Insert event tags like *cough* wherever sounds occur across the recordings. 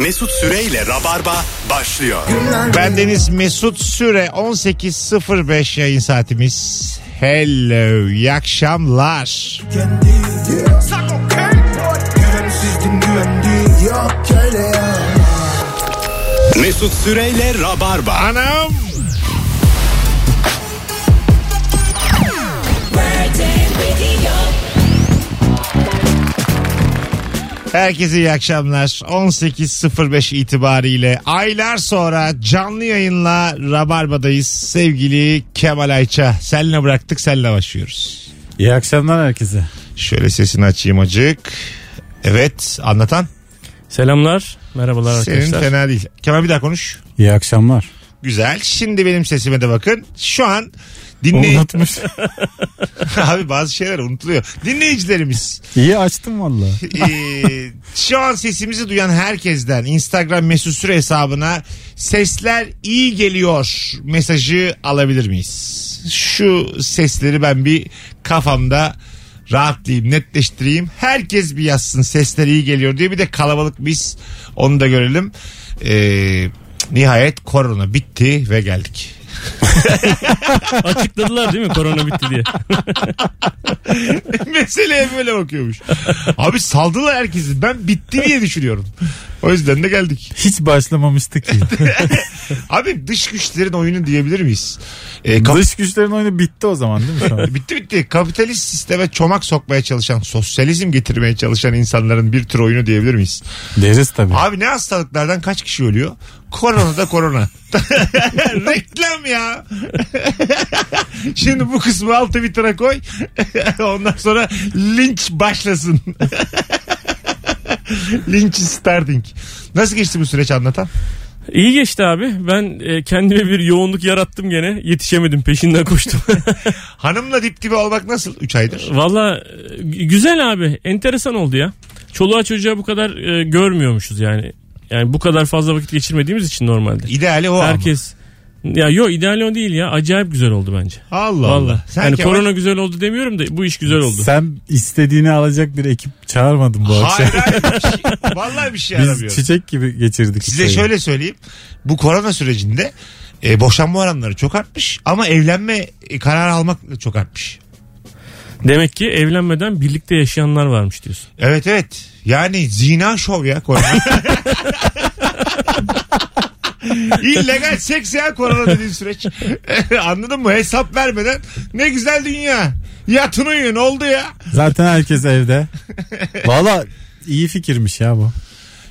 Mesut Süreyle Rabarba başlıyor. Ben Deniz Mesut Süre 18.05 yayın saatimiz. Hello, iyi akşamlar. Mesut Süreyle Rabarba. Anam. Herkese iyi akşamlar. 18.05 itibariyle aylar sonra canlı yayınla Rabarba'dayız. Sevgili Kemal Ayça. Seninle bıraktık, seninle başlıyoruz. İyi akşamlar herkese. Şöyle sesini açayım acık. Evet, anlatan. Selamlar. Merhabalar Senin arkadaşlar. fena değil. Kemal bir daha konuş. İyi akşamlar. Güzel. Şimdi benim sesime de bakın. Şu an dinley... Unutmuş. *laughs* *laughs* Abi bazı şeyler unutuluyor. Dinleyicilerimiz. İyi açtım valla. *laughs* Ee, şu an sesimizi duyan herkesten Instagram mesut süre hesabına sesler iyi geliyor mesajı alabilir miyiz? Şu sesleri ben bir kafamda rahatlayayım, netleştireyim. Herkes bir yazsın sesler iyi geliyor diye bir de kalabalık biz onu da görelim. Ee, nihayet korona bitti ve geldik. *laughs* Açıkladılar değil mi korona bitti diye. *laughs* Meseleye böyle bakıyormuş. Abi saldılar herkesi. Ben bitti diye düşünüyorum. O yüzden de geldik. Hiç başlamamıştık ki. *laughs* *laughs* Abi dış güçlerin oyunu diyebilir miyiz? Ee, kap- Dış güçlerin oyunu bitti o zaman değil mi şu an? *laughs* bitti bitti. Kapitalist sisteme çomak sokmaya çalışan, sosyalizm getirmeye çalışan insanların bir tür oyunu diyebilir miyiz? Deriz tabii. Abi ne hastalıklardan kaç kişi ölüyor? Korona da korona. Reklam ya. Şimdi bu kısmı alt Twitter'a koy. Ondan sonra linç başlasın. *laughs* linç is starting. Nasıl geçti bu süreç anlatan? İyi geçti abi. Ben e, kendime bir yoğunluk yarattım gene. Yetişemedim peşinden koştum. *laughs* Hanımla dip dibe olmak nasıl 3 aydır? Valla e, güzel abi. Enteresan oldu ya. Çoluğa çocuğa bu kadar e, görmüyormuşuz yani. Yani bu kadar fazla vakit geçirmediğimiz için normalde. İdeali o ama. Ya yo ideal o değil ya. Acayip güzel oldu bence. Allah Allah. Valla. Sen Yani Kemal- korona güzel oldu demiyorum da bu iş güzel oldu. Sen istediğini alacak bir ekip çağırmadın bu akşam. Hayır hayır. bir şey- *laughs* vallahi bir şey Biz aramıyorum. çiçek gibi geçirdik. Size işte. şöyle söyleyeyim. Bu korona sürecinde e, boşanma oranları çok artmış ama evlenme e, kararı almak da çok artmış. Demek ki evlenmeden birlikte yaşayanlar varmış diyorsun. Evet evet. Yani zina şov ya korona. *laughs* İllegal seks ya korona dediğin süreç. *laughs* Anladın mı? Hesap vermeden ne güzel dünya. Yatın uyuyun oldu ya. Zaten herkes evde. Valla iyi fikirmiş ya bu.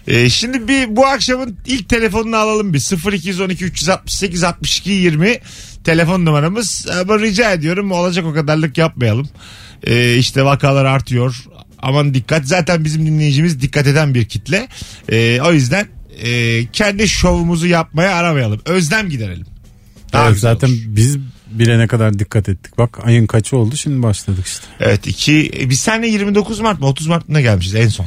Ee, şimdi bir bu akşamın ilk telefonunu alalım bir 0212 368 62 20 telefon numaramız ama rica ediyorum olacak o kadarlık yapmayalım. Ee, işte vakalar artıyor aman dikkat zaten bizim dinleyicimiz dikkat eden bir kitle Ee, o yüzden e, kendi şovumuzu yapmaya aramayalım özlem giderelim. Daha Evet, güzel zaten olur. biz bilene kadar dikkat ettik. Bak ayın kaçı oldu şimdi başladık işte. Evet iki e, biz seninle 29 Mart mı 30 Mart'ta gelmişiz en son.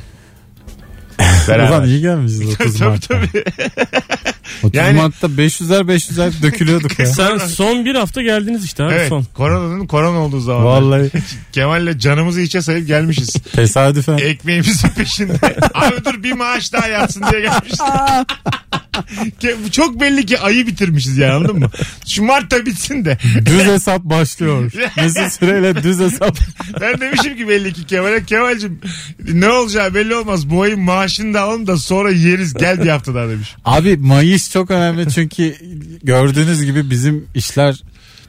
*laughs* Beraber. Ulan iyi gelmişiz 30 *laughs* tabii Mart'ta. tabii. 30 *laughs* Yani- Mart'ta 500'er 500'er dökülüyorduk ya. Sen son bir hafta geldiniz işte abi Evet son. koronanın korona olduğu zaman. Vallahi Kemal'le canımızı içe sayıp gelmişiz. tesadüfen. Ekmeğimizin peşinde. Abi dur bir maaş daha yatsın diye gelmişiz. Çok belli ki ayı bitirmişiz yani anladın mı? Şu Mart'ta bitsin de. Düz hesap başlıyor. Mesut Süreyle düz hesap. Ben demişim ki belli ki Kemal'e Kemal'cim ne olacağı belli olmaz. Bu ayın maaşını da alalım da sonra yeriz gel bir hafta daha demiş. Abi Mayıs çok önemli çünkü gördüğünüz gibi bizim işler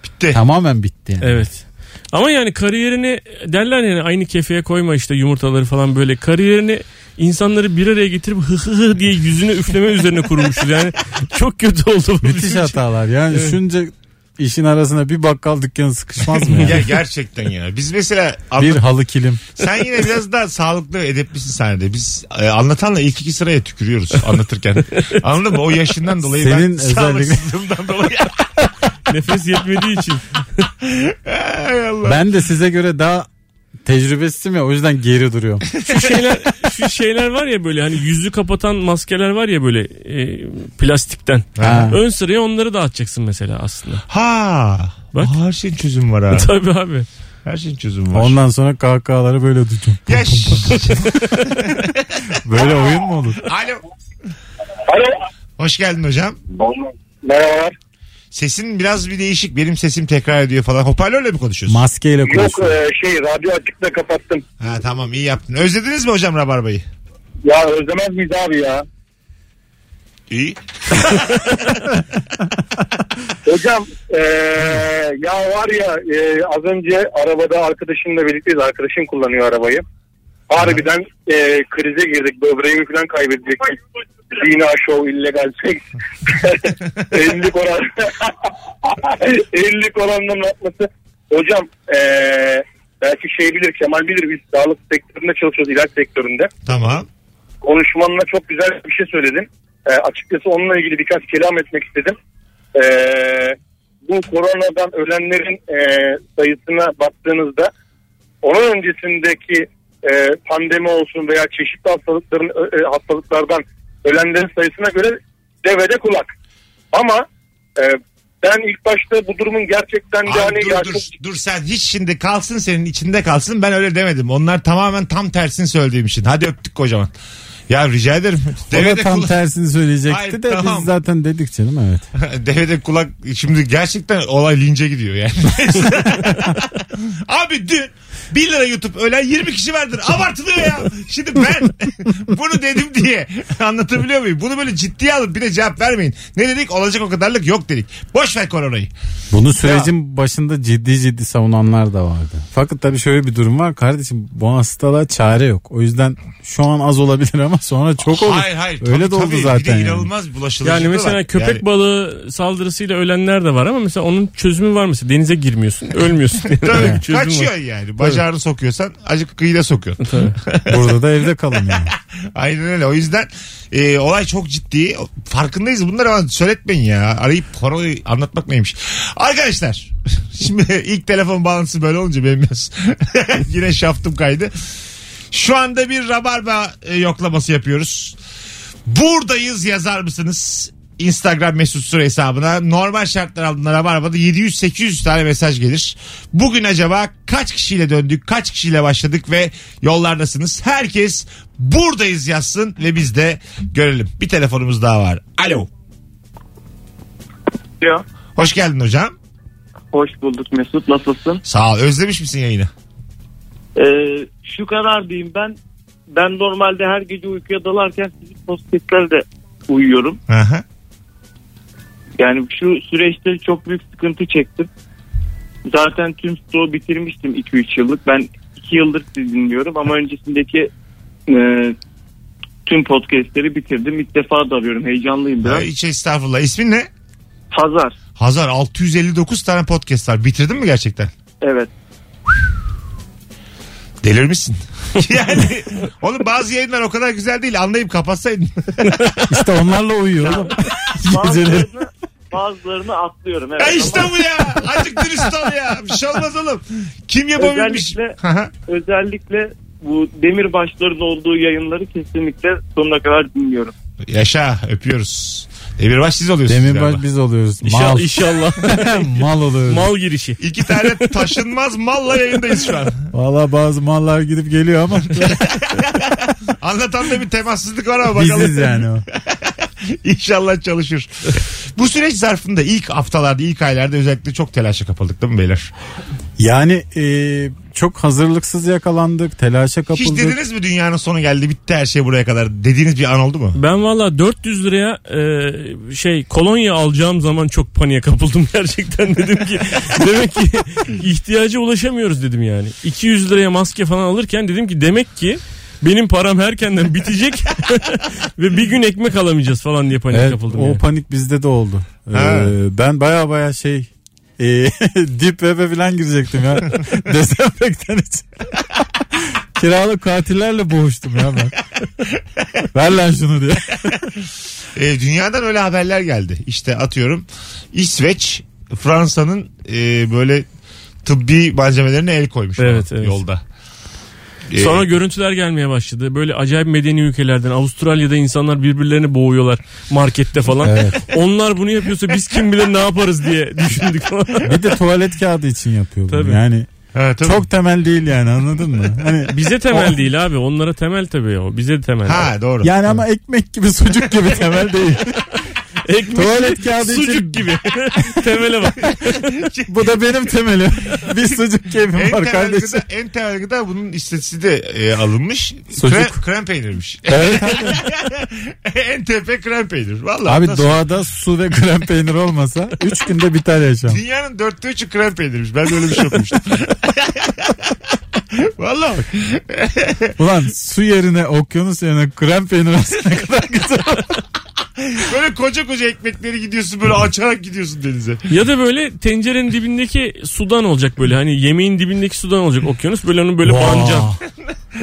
Bitti. tamamen bitti. Yani. Evet. Ama yani kariyerini derler yani aynı kefeye koyma işte yumurtaları falan böyle kariyerini insanları bir araya getirip hı hı hı diye yüzüne üfleme üzerine kurmuşuz. Yani çok kötü oldu bu Müthiş bizim için. hatalar. Yani Evet. şunca işin arasına bir bakkal dükkanı sıkışmaz mı *laughs* Ya ya? gerçekten ya. Biz mesela bir anla- halı kilim. sen yine biraz daha sağlıklı ve edeplisin sahnede. Biz e, anlatanla ilk iki sıraya tükürüyoruz anlatırken. Anladın mı? O yaşından dolayı Senin ben özellikle- sağlıksızlığımdan dolayı. Nefes yetmediği için. *laughs* Hay Allah. Ben de size göre daha tecrübesizim ya o yüzden geri duruyorum. *laughs* Şu şeyler şu *laughs* şeyler var ya böyle hani yüzü kapatan maskeler var ya böyle e, plastikten. Ha. Ön sıraya onları dağıtacaksın mesela aslında. Ha. Bak. Her şeyin çözümü var ha. *laughs* Tabii abi. Her şeyin çözümü var. Ondan sonra kahkahaları böyle duyacağım. Ya Böyle oyun mu olur? Alo. Hoş geldin hocam. Merhabalar. Sesin biraz bir değişik. Benim sesim tekrar ediyor falan. Hoparlörle mi konuşuyorsun? Maskeyle Yok konuşuyor. e, şey radyo açıkta kapattım. ha tamam iyi yaptın. Özlediniz mi hocam Rabarba'yı? Ya özlemez miyiz abi ya? İyi. *laughs* Hocam e, ya var ya e, az önce arabada arkadaşımla birlikteyiz. Arkadaşım kullanıyor arabayı. Harbiden e, krize girdik. Böbreğimi falan kaybedecektik. Zina show, illegal seks. *laughs* 50 oran. *laughs* 50 oranların atması. Hocam e, belki şey bilir Kemal bilir biz sağlık sektöründe çalışıyoruz ilaç sektöründe. Tamam. konuşmanla çok güzel bir şey söyledin. Ee, açıkçası onunla ilgili birkaç kelam etmek istedim. Ee, bu koronadan ölenlerin e, sayısına baktığınızda onun öncesindeki e, pandemi olsun veya çeşitli hastalıkların ö- e, hastalıklardan ölenlerin sayısına göre devede kulak. Ama e, ben ilk başta bu durumun gerçekten de Abi hani dur ya dur, çok dur sen hiç şimdi kalsın senin içinde kalsın ben öyle demedim. Onlar tamamen tam tersini söylediğim için. Hadi öptük kocaman. Ya rica ederim. O da Devede tam kulak, tersini söyleyecekti Hayır, de tamam. biz zaten dedik canım evet. *laughs* devede kulak şimdi gerçekten olay lince gidiyor yani. *laughs* Abi dün 1 lira YouTube ölen 20 kişi vardır. Abartılıyor ya. Şimdi ben *laughs* bunu dedim diye anlatabiliyor muyum? Bunu böyle ciddiye alıp bir de cevap vermeyin. Ne dedik? Olacak o kadarlık yok dedik. Boş ver koronayı. Bunu sürecin başında ciddi ciddi savunanlar da vardı. Fakat tabii şöyle bir durum var. Kardeşim bu hastalığa çare yok. O yüzden şu an az olabilir ama sonra çok olur. Hayır hayır. Öyle Tabii, de oldu tabii. zaten. Bir de yani. inanılmaz Yani mesela var. köpek Yani- balığı saldırısıyla ölenler de var ama mesela onun çözümü var mesela denize girmiyorsun ölmüyorsun. *laughs* Tabii, var. kaçıyor yani. Bacağını sokuyorsan acık kıyıda sokuyorsun. *laughs* Burada da evde kalın yani. Aynen öyle. O yüzden e, olay çok ciddi. Farkındayız bunları ama söyletmeyin ya. Arayıp koronayı anlatmak neymiş. Arkadaşlar *laughs* şimdi ilk telefon bağlantısı böyle olunca benim biraz *laughs* yine şaftım kaydı. Şu anda bir rabarba e, yoklaması yapıyoruz. Buradayız yazar mısınız? Instagram mesut süre hesabına normal şartlar altında Rabarba'da 700-800 tane mesaj gelir. Bugün acaba kaç kişiyle döndük, kaç kişiyle başladık ve yollardasınız? Herkes buradayız yazsın ve biz de görelim. Bir telefonumuz daha var. Alo. ya. Hoş geldin hocam. Hoş bulduk Mesut nasılsın? Sağ ol. Özlemiş misin yayını? Ee, şu kadar diyeyim ben ben normalde her gece uykuya dalarken sizin podcastlerle uyuyorum. Aha. Yani şu süreçte çok büyük sıkıntı çektim. Zaten tüm stoğu bitirmiştim 2-3 yıllık. Ben 2 yıldır sizi dinliyorum ama öncesindeki e, tüm podcastleri bitirdim. İlk defa da arıyorum. Heyecanlıyım biraz. Hiç estağfurullah. İsmin ne? Hazar. Hazar 659 tane podcast var. Bitirdin mi gerçekten? Evet. Delirmişsin. *laughs* yani oğlum bazı yayınlar o kadar güzel değil. Anlayıp kapatsaydın. İşte onlarla uyuyor oğlum. Bazılarını, bazılarını atlıyorum. Evet. ya işte Ama bu ya. Azıcık dürüst ol ya. Bir şey olmaz oğlum. Kim yapabilmiş? Özellikle- Aha. özellikle bu demirbaşların olduğu yayınları kesinlikle sonuna kadar dinliyorum. Yaşa öpüyoruz. Demirbaş siz oluyorsunuz Demirbaş galiba. biz oluyoruz. İnşallah, Mal. inşallah. *laughs* Mal oluyoruz. Mal girişi. İki tane taşınmaz malla yayındayız şu an. Valla bazı mallar gidip geliyor ama *laughs* Anlatan da bir temassızlık var ama bakalım. biziz yani o. *laughs* *laughs* İnşallah çalışır. Bu süreç zarfında ilk haftalarda, ilk aylarda özellikle çok telaşa kapıldık değil mi beyler? Yani e, çok hazırlıksız yakalandık, telaşa Hiç kapıldık. dediniz mi dünyanın sonu geldi bitti her şey buraya kadar dediğiniz bir an oldu mu? Ben valla 400 liraya e, şey kolonya alacağım zaman çok paniğe kapıldım *laughs* gerçekten dedim ki *laughs* demek ki ihtiyaca ulaşamıyoruz dedim yani. 200 liraya maske falan alırken dedim ki demek ki benim param herkenden bitecek *laughs* ve bir gün ekmek alamayacağız falan diye paniğe Evet, kapıldım. o yani. panik bizde de oldu. Ee, ben baya baya şey e, *laughs* dip web'e falan girecektim ya. *laughs* Dezenfektan için. Kiralık katillerle boğuştum ya ben. Ver lan şunu diye. E, dünyadan öyle haberler geldi. İşte atıyorum İsveç Fransa'nın e, böyle tıbbi malzemelerine el koymuş Evet, evet. yolda. E, Sonra görüntüler gelmeye başladı. Böyle acayip medeni ülkelerden Avustralya'da insanlar birbirlerini boğuyorlar markette falan. Evet. Onlar bunu yapıyorsa biz kim bilir ne yaparız diye düşündük. Bir de tuvalet kağıdı için yapıyor bunu. Tabii. Yani ha, tabii. çok temel değil yani anladın mı? Hani Bize temel değil abi. Onlara temel tabii o. Bize de temel. Ha doğru. yani ama ekmek gibi sucuk gibi temel değil. *laughs* *laughs* Ekmek Tuvalet kağıdı için- sucuk gibi. *laughs* Temele bak. Bu da benim temelim. *laughs* Bir sucuk keyfim En var kardeşim. gıda, en temel gıda bunun istatistiği de e, alınmış. Sucuk. Krem, krem peynirmiş. Evet. en tepe krem peynir. Vallahi Abi nasıl- doğada su ve krem peynir olmasa 3 günde biter yaşam. Dünyanın dörtte üçü krem peynirmiş. Ben de öyle bir şey okumuştum. Vallahi bak. Ulan su yerine okyanus yerine krem peynir olsa ne kadar güzel. Böyle koca koca ekmekleri gidiyorsun böyle açarak gidiyorsun denize. Ya da böyle tencerenin dibindeki sudan olacak böyle. Hani yemeğin dibindeki sudan olacak okyanus. Böyle onu böyle bancan.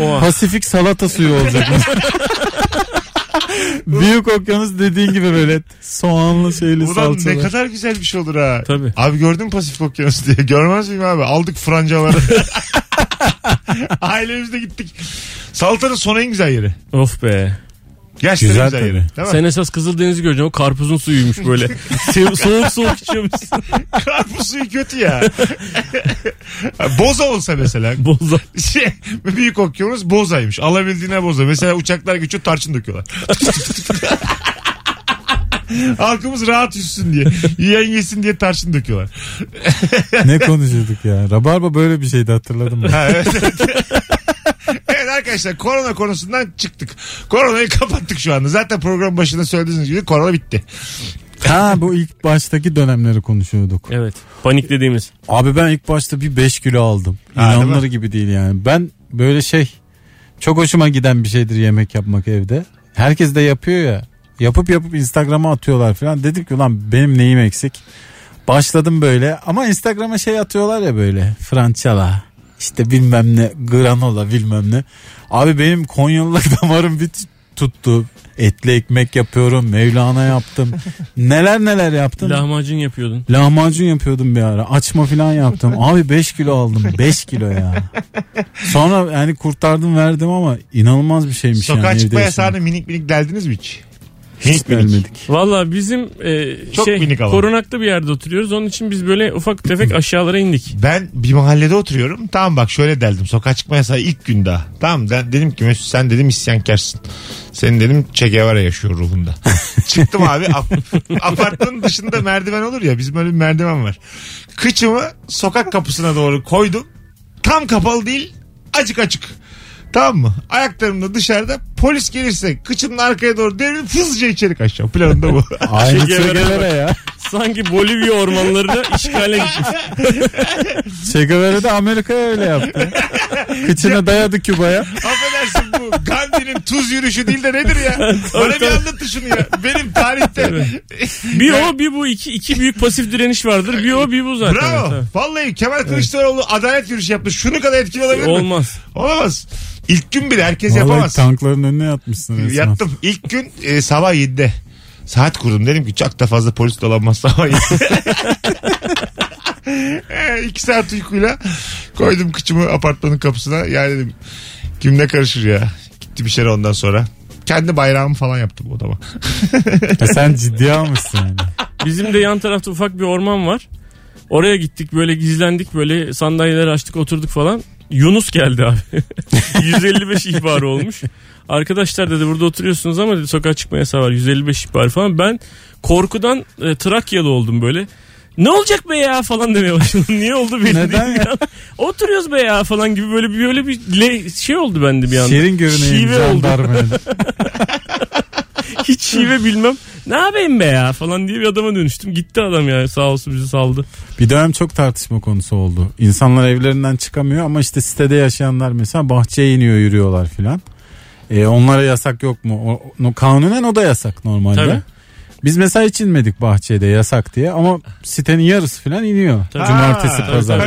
O an. Pasifik salata suyu olacak. *laughs* Büyük okyanus dediğin gibi böyle soğanlı şeyli Ulan salçalı. ne kadar güzel bir şey olur ha. Tabii. Abi gördün mü Pasifik Okyanusu diye. Görmez miyim abi? Aldık francaları. *laughs* Ailemizle gittik. Salatanın sonu en güzel yeri. Of be. Gerçekten Güzel güzel, yeri. Değil mi? Sen esas Kızıldeniz'i göreceksin. O karpuzun suyuymuş böyle. *laughs* So- soğuk soğuk içiyormuşsun. *laughs* Karpuz suyu kötü ya. *laughs* boza olsa mesela. Boza. Şey, büyük okyanus bozaymış. Alabildiğine boza. Mesela uçaklar geçiyor tarçın döküyorlar. Halkımız rahat yüzsün diye. Yiyen yesin diye tarçın döküyorlar. ne konuşuyorduk ya? Rabarba böyle bir şeydi hatırladım mı? Ha, evet, evet. Evet arkadaşlar korona konusundan çıktık. Koronayı kapattık şu anda. Zaten program başında söylediğiniz gibi korona bitti. ha bu ilk baştaki dönemleri konuşuyorduk. Evet. Panik dediğimiz. Abi ben ilk başta bir 5 kilo aldım. Ha, değil İnanılır gibi değil yani. Ben böyle şey çok hoşuma giden bir şeydir yemek yapmak evde. Herkes de yapıyor ya. Yapıp yapıp Instagram'a atıyorlar falan. Dedim ki ulan benim neyim eksik. Başladım böyle ama Instagram'a şey atıyorlar ya böyle. Franchala işte bilmem ne granola bilmem ne. Abi benim Konyalılar *laughs* damarım bir tuttu. Etli ekmek yapıyorum. Mevlana yaptım. *laughs* neler neler yaptım. Lahmacun yapıyordun. Lahmacun yapıyordum bir ara. Açma falan yaptım. *laughs* Abi 5 kilo aldım. 5 kilo ya. Sonra yani kurtardım verdim ama inanılmaz bir şeymiş Sokağa yani. çıkma yaşamak. minik minik deldiniz mi hiç? Hiç gelmedik. Valla bizim e, Çok şey minik korunaklı bir yerde oturuyoruz. Onun için biz böyle ufak tefek aşağılara indik. Ben bir mahallede oturuyorum. Tamam bak şöyle deldim. Sokağa çıkma yasağı ilk gün daha. Tamam de- dedim ki Mesut sen dedim isyankarsın. Senin dedim Che Guevara yaşıyor ruhunda. *laughs* Çıktım abi ap- apartmanın dışında merdiven olur ya bizim öyle bir merdiven var. Kıçımı sokak kapısına doğru koydum. Tam kapalı değil acık açık. Tamam mı? Ayaklarım da dışarıda. Polis gelirse kıçımın arkaya doğru devrilip hızlıca içeri kaçacağım. Planım da bu. *laughs* Aynı Che Guevara ya. Sanki Bolivya ormanlarını *laughs* işgale gitmiş. Che Guevara da Amerika'ya öyle yaptı. Kıçını dayadı Küba'ya. Affedersin bu Gandhi'nin tuz yürüyüşü değil de nedir ya? Bana bir anlatın şunu ya. Benim tarihte. Bir o bir bu iki, iki büyük pasif direniş vardır. Bir o bir bu zaten. Bravo. Tabii. Vallahi Kemal Kılıçdaroğlu adalet yürüyüşü yapmış. Şunu kadar etkili olabilir mi? Olmaz. Olamaz. İlk gün bile herkes Vallahi yapamaz. tankların önüne yatmışsın resmen. Yattım. İlk gün e, sabah 7'de. Saat kurdum. Dedim ki çok da fazla polis dolanmaz sabah *laughs* 7'de. E, İki saat uykuyla koydum kıçımı apartmanın kapısına. Yani dedim kim ne karışır ya. Gitti bir şey ondan sonra. Kendi bayrağımı falan yaptım odama. Ya sen ciddiye almışsın yani. Bizim de yan tarafta ufak bir orman var. Oraya gittik böyle gizlendik böyle sandalyeleri açtık oturduk falan. Yunus geldi abi. *laughs* 155 ihbarı olmuş. Arkadaşlar dedi burada oturuyorsunuz ama dedi sokağa çıkma yasağı var 155 ihbarı falan. Ben korkudan e, Trakyalı oldum böyle. Ne olacak be ya falan demeye başladım. Niye oldu belli Neden değil. ya? *laughs* Oturuyoruz be ya falan gibi böyle bir böyle bir le- şey oldu bende bir anda. Şirin görüneyim Şive oldu. *laughs* *laughs* Hiç şive bilmem. Ne yapayım be ya falan diye bir adama dönüştüm. Gitti adam ya sağ olsun bizi saldı. Bir dönem çok tartışma konusu oldu. İnsanlar evlerinden çıkamıyor ama işte sitede yaşayanlar mesela bahçeye iniyor yürüyorlar filan. E, onlara yasak yok mu? O, o- kanunen o da yasak normalde. Tabii. Biz mesela hiç inmedik bahçede yasak diye ama sitenin yarısı filan iniyor. Tabii. Cumartesi Ha, pazar.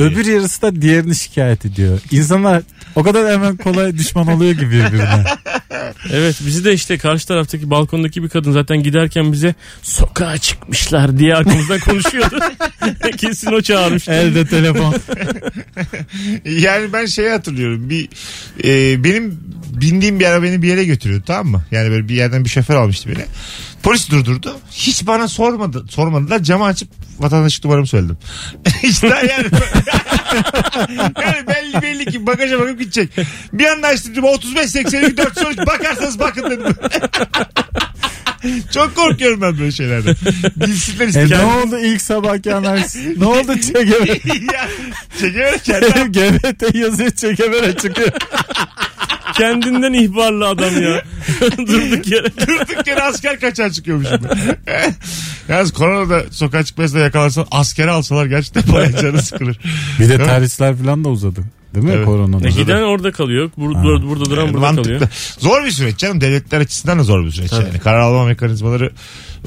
Öbür yarısı da diğerini şikayet ediyor. İnsanlar o kadar hemen kolay düşman oluyor ki birbirine. *laughs* Evet bizi de işte karşı taraftaki balkondaki bir kadın zaten giderken bize sokağa çıkmışlar diye arkamızdan *laughs* konuşuyordu. *laughs* Kesin o çağırmış. Elde telefon. *laughs* Yani ben şeyi hatırlıyorum. Bir e, benim bindiğim bir ara beni bir yere götürüyordu tamam mı? Yani böyle bir yerden bir şoför almıştı beni. Polis durdurdu. Hiç bana sormadı, sormadılar. Camı açıp vatandaşlık numaramı söyledim. işte yani. yani belli belli ki bagaja bakıp gidecek. Bir anda açtım dedim 35 82 413 bakarsanız bakın dedim. *laughs* Çok korkuyorum ben böyle şeylerden. Bilsinler E istedim. ne oldu ilk sabahki analiz? ne oldu çekemere? *laughs* ya, çekiyorum kendim. GBT yazıyor çekemere çıkıyor. Kendinden ihbarlı adam ya. *laughs* Durduk yere. Durduk yere asker kaçar çıkıyormuş şimdi. Yalnız koronada sokağa çıkmasına yakalarsan askere alsalar gerçekten bayağı canı sıkılır. Bir de terhisler falan da uzadı. Değil mi Evet. koronada? E, giden orada kalıyor. Bur- burada, burada duran burada Mantıklı. kalıyor. Zor bir süreç canım. Devletler açısından da zor bir süreç yani. Karar alma mekanizmaları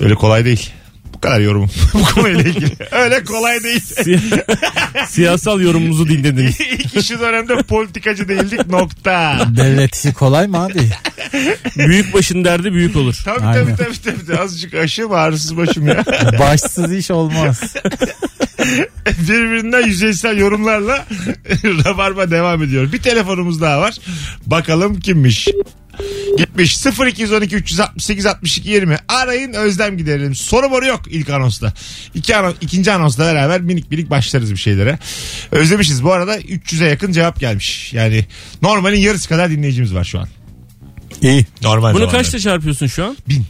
öyle kolay değil. Bu kadar yorumum *laughs* bu konuyla ilgili. Öyle kolay değil. Siya- *laughs* Siyasal yorumumuzu dinlediniz. İlk şu dönemde politikacı değildik nokta. Devlet işi kolay mı abi? Büyük başın derdi büyük olur. Tabii tabii Aynen. tabii, tabii, tabii. Azıcık aşım ağrısız başım ya. Başsız iş olmaz. *laughs* *laughs* Birbirinden yüzeysel yorumlarla *laughs* Rabarba devam ediyor. Bir telefonumuz daha var. Bakalım kimmiş? Gitmiş 0212 368 62 20 arayın özlem giderelim. Soru moru yok ilk anonsta. İki anons, ikinci anonsla beraber minik minik başlarız bir şeylere. Özlemişiz. Bu arada 300'e yakın cevap gelmiş. Yani normalin yarısı kadar dinleyicimiz var şu an. İyi. Normal Bunu kaçta çarpıyorsun şu an? Bin.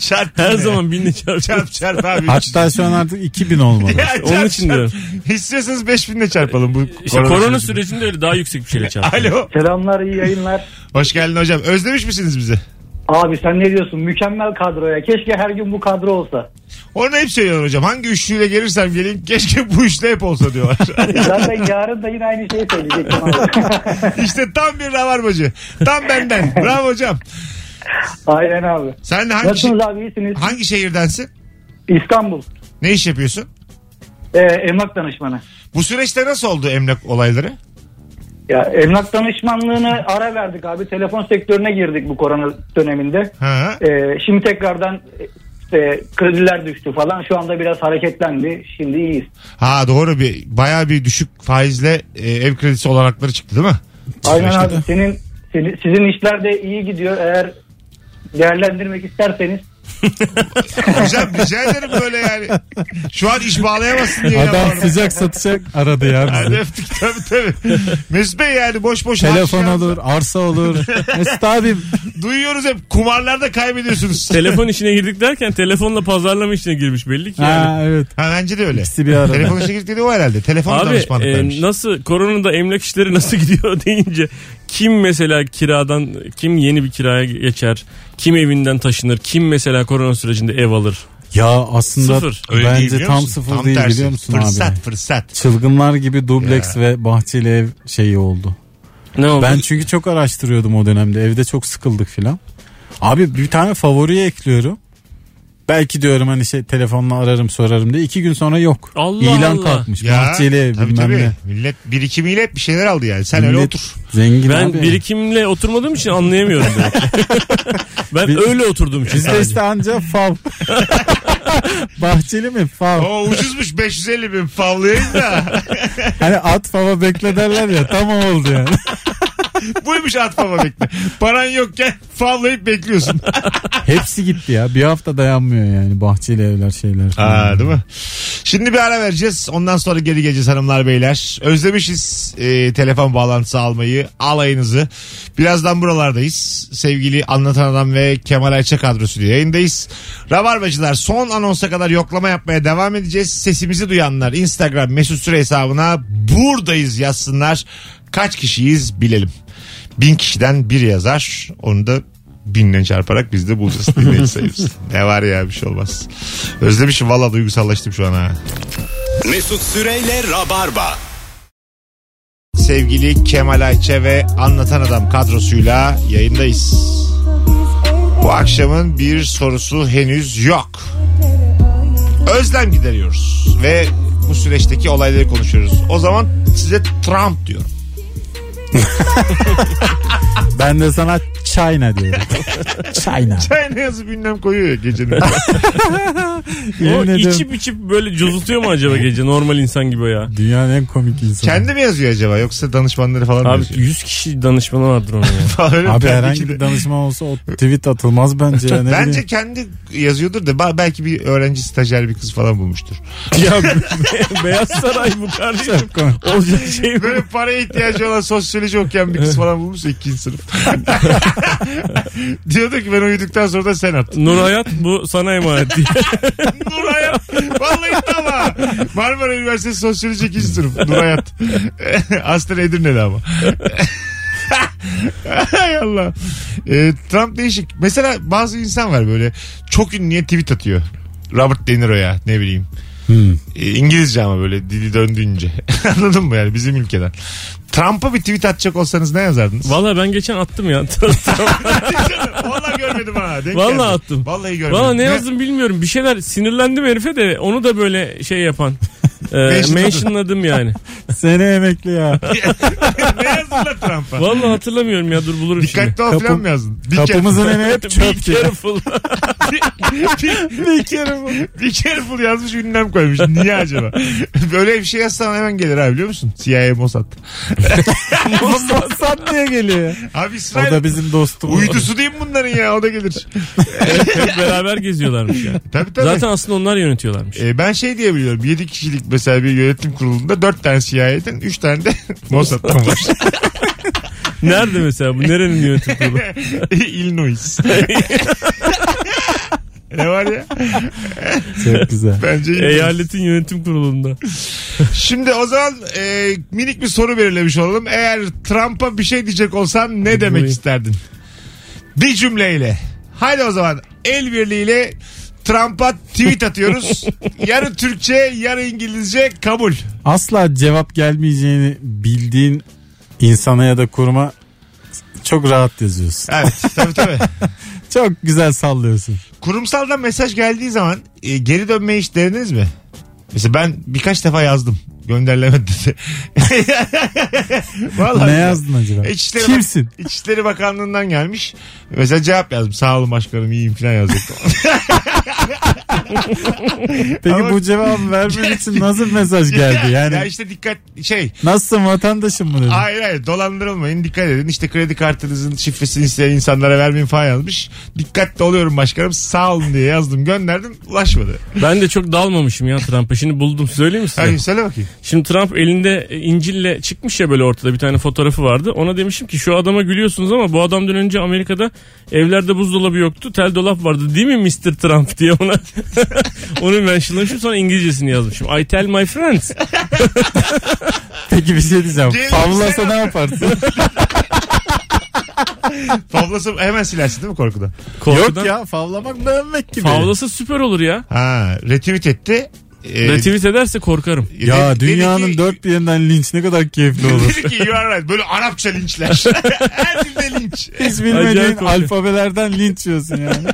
Çarp *laughs* Her yine. zaman binle çarpıyorsun. çarp çarp abi. Hatta şu an artık 2000 olmalı. *laughs* Ya Onun çarp, için çarp. diyorum. İstiyorsanız 5000 ile çarpalım bu İşte korona sürecinde öyle daha yüksek bir şeyle çarpıyor. Alo. Selamlar iyi yayınlar. Hoş geldin hocam. Özlemiş misiniz bizi? Abi sen ne diyorsun? Mükemmel kadroya. Keşke her gün bu kadro olsa. Onu hep söylüyorlar hocam. Hangi üçlüyle gelirsem geleyim keşke bu üçlü hep olsa diyorlar. *laughs* Zaten yarın da yine aynı şeyi söyleyecektim işte tam bir rabarbacı. Tam benden. Bravo hocam. Aynen abi. Sen hangi, Nasılsınız abi iyisiniz? hangi şehirdensin? İstanbul. Ne iş yapıyorsun? Ee, emlak danışmanı. Bu süreçte nasıl oldu emlak olayları? Ya emlak danışmanlığını ara verdik abi. Telefon sektörüne girdik bu korona döneminde. Ha. Ee, şimdi tekrardan işte krediler düştü falan. Şu anda biraz hareketlendi. Şimdi iyiyiz. Ha doğru bir bayağı bir düşük faizle e, ev kredisi olanakları çıktı değil mi? Aynen abi. Senin, senin- sizin işler de iyi gidiyor. Eğer değerlendirmek isterseniz *laughs* Hocam rica ederim böyle yani. Şu an iş bağlayamazsın diye. Adam sıcak satacak aradı ya bizi. öptük tabii tabii. Mesut Bey yani boş boş Telefon olur, arsa olur. Mesut abim Duyuyoruz hep kumarlarda kaybediyorsunuz. *laughs* Telefon işine girdik derken telefonla pazarlama işine girmiş belli ki yani. Ha evet. ha bence de öyle. İkisi bir arada. Telefon işe girdik dediği o herhalde. Telefon Abi danışmanlıklarmış. e, nasıl koronada emlak işleri nasıl *laughs* gidiyor deyince kim mesela kiradan kim yeni bir kiraya geçer kim evinden taşınır kim mesela korona sürecinde ev alır Ya aslında Sıfır. Öyle değil bence biliyor tam musun? sıfır Tam değil tersi. biliyor musun fırsat, abi? Fırsat Çılgınlar gibi dubleks Ya. ve bahçeli ev şeyi oldu. ne oldu Ben çünkü çok araştırıyordum o dönemde. Evde çok sıkıldık filan. Abi bir tane favoriye ekliyorum. Belki diyorum hani şey telefonla ararım sorarım diye. iki gün sonra yok. Allah İlan Allah. kalkmış. Ya, bahçeli ev tabii, bilmem tabii. ne. Millet birikimiyle hep bir şeyler aldı yani. Sen öyle Millet otur. Zengin ben abi. birikimle oturmadığım için anlayamıyorum ben *laughs* Biz- öyle oturduğum için Bizde işte anca fav. *laughs* Bahçeli mi fav? O ucuzmuş 550 bin favlayayım da. Hani at fava bekle derler ya tam oldu yani. *laughs* *laughs* Buymuş at fava bekle. Paran yokken favlayıp bekliyorsun. *laughs* Hepsi gitti ya. Bir hafta dayanmıyor yani bahçeli evler şeyler. Aa, değil mi? Şimdi bir ara vereceğiz. Ondan sonra geri geleceğiz hanımlar beyler. Özlemişiz e, telefon bağlantısı almayı. Alayınızı. Birazdan buralardayız. Sevgili Anlatan Adam ve Kemal Ayça kadrosuyla yayındayız. Rabarbacılar son anonsa kadar yoklama yapmaya devam edeceğiz. Sesimizi duyanlar Instagram mesut süre hesabına buradayız yazsınlar. Kaç kişiyiz bilelim. Bin kişiden biri yazar. Onu da binle çarparak biz de bulacağız. *laughs* Dinleyici sayımız. ne var ya bir şey olmaz. Özlemişim valla duygusallaştım şu an ha. Mesut Süreyle Rabarba. Sevgili Kemal Ayça ve Anlatan Adam kadrosuyla yayındayız. Bu akşamın bir sorusu henüz yok. Özlem gideriyoruz ve bu süreçteki olayları konuşuyoruz. O zaman size Trump diyorum. Ben de sana China diyorum. *laughs* China. Çayına yazıp ünlem koyuyor ya gecenin. *laughs* O Yemin ediyorum. içip içip böyle cozutuyor mu acaba gece normal insan gibi ya? Dünyanın en komik insanı. Kendi mi yazıyor acaba yoksa danışmanları falan mı Abi yazıyor? 100 kişi danışmanı vardır onun ya. *laughs* Öyle Abi herhangi bir danışman olsa o tweet atılmaz bence. Ya, ne Bence bileyim. kendi yazıyordur da ba- belki bir öğrenci stajyer bir kız falan bulmuştur. ya be- Beyaz Saray bu kardeşim. Çok komik. Olacak şey mi? Böyle paraya ihtiyacı olan sosyoloji okuyan bir kız falan bulmuşsa ikinci sınıf. *laughs* Diyordu ki ben uyuduktan sonra da sen at. Nur Hayat bu sana emanet diye. *laughs* Nur Hayat. Vallahi tamam. Marmara Üniversitesi Sosyoloji 2. sınıf. Nur Hayat. *laughs* Aslen Edirne'de ama. Hay Allah. Ee, Trump değişik. Mesela bazı insan var böyle çok ünlüye tweet atıyor. Robert De Niro'ya ne bileyim. Ee, İngilizce ama böyle dili döndüğünce. *laughs* Anladın mı yani bizim ülkeden. Trump'a bir tweet atacak olsanız ne yazardınız? Valla ben geçen attım ya. *laughs* *laughs* Vallahi görmedim ha. Denk geldi. attım. Vallahi görmedim. Valla ne yazdım bilmiyorum. Bir şeyler sinirlendim herife de onu da böyle şey yapan. E, mentionladım yani. Seni emekli ya. Lan Trump'a? Valla hatırlamıyorum ya dur bulurum şimdi. Dikkatli ol Kapı- falan mı yazdın? Bir Kapımızın önü hep Be çöp diye. careful. *laughs* bir kere bir careful yazmış ünlem koymuş. Niye acaba? Böyle bir şey yazsam hemen gelir abi biliyor musun? CIA Mossad. *laughs* Mossad diye geliyor. Abi O İsrail da bizim dostumuz. uydusu değil mi bunların ya? O da gelir. Hep beraber geziyorlarmış ya. Tabii tabii. Zaten aslında onlar yönetiyorlarmış. Ee, ben şey diye biliyorum. 7 kişilik mesela bir yönetim kurulunda 4 tane CIA'den 3 tane de *laughs* Mossad'dan var. Nerede mesela bu? Nerenin yönetim kurulu? *laughs* Illinois. *laughs* ne var ya? Çok güzel. Bence Illinois. Eyaletin yönetim kurulunda. Şimdi o zaman e, minik bir soru belirlemiş olalım. Eğer Trump'a bir şey diyecek olsan ne demek isterdin? Bir cümleyle. Haydi o zaman el birliğiyle Trump'a tweet atıyoruz. *laughs* yarı Türkçe, yarı İngilizce kabul. Asla cevap gelmeyeceğini bildiğin insana ya da kuruma çok rahat yazıyorsun. Evet tabii tabii. *laughs* Çok güzel sallıyorsun. Kurumsaldan mesaj geldiği zaman e, geri dönmeyi hiç denediniz mi? Mesela ben birkaç defa yazdım. Gönderilemedi dedi. *laughs* Vallahi. Ne yazdın acaba? İçişleri, Kimsin? İçişleri Bakanlığı'ndan gelmiş. Mesela cevap yazdım. Sağ olun başkanım iyiyim falan yazacaktım. *laughs* *laughs* Peki Ama- bu cevabı vermen için nasıl mesaj geldi? ya Yani işte dikkat şey nasılsın vatandaşım mı dedin? hayır hayır dolandırılmayın dikkat edin işte kredi kartınızın şifresini isteyen insanlara vermeyin falan yazmış. Dikkatli oluyorum başkanım sağ olun diye yazdım gönderdim ulaşmadı. Ben de çok dalmamışım ya Trump'a. Şimdi buldum söyleyeyim mi size? Hadi söyle bakayım. Şimdi Trump elinde e, İncil'le çıkmış ya böyle ortada bir tane fotoğrafı vardı. Ona demişim ki şu adama gülüyorsunuz ama bu adamdan önce Amerika'da evlerde buzdolabı yoktu. Tel dolap vardı değil mi Mr. Trump diye ona *laughs* onu mentionlamışım sonra İngilizcesini yazmışım. I tell my friends. *laughs* Peki bir şey diyeceğim. Gelin Pavlasa ne yaparsın? *laughs* Favlası hemen silersin değil mi korkudan? Korkudan. Yok ya favlamak beğenmek gibi. Favlası süper olur ya. Ha retweet etti. Ee, Retweet ederse korkarım. Ya dedi- dedi dünyanın ki- dört bir yerinden linç ne kadar keyifli olur. Dedi ki you are right. Böyle Arapça linçler. *laughs* Her dilde linç. Hiç bilmediğin alfabelerden linç yiyorsun yani.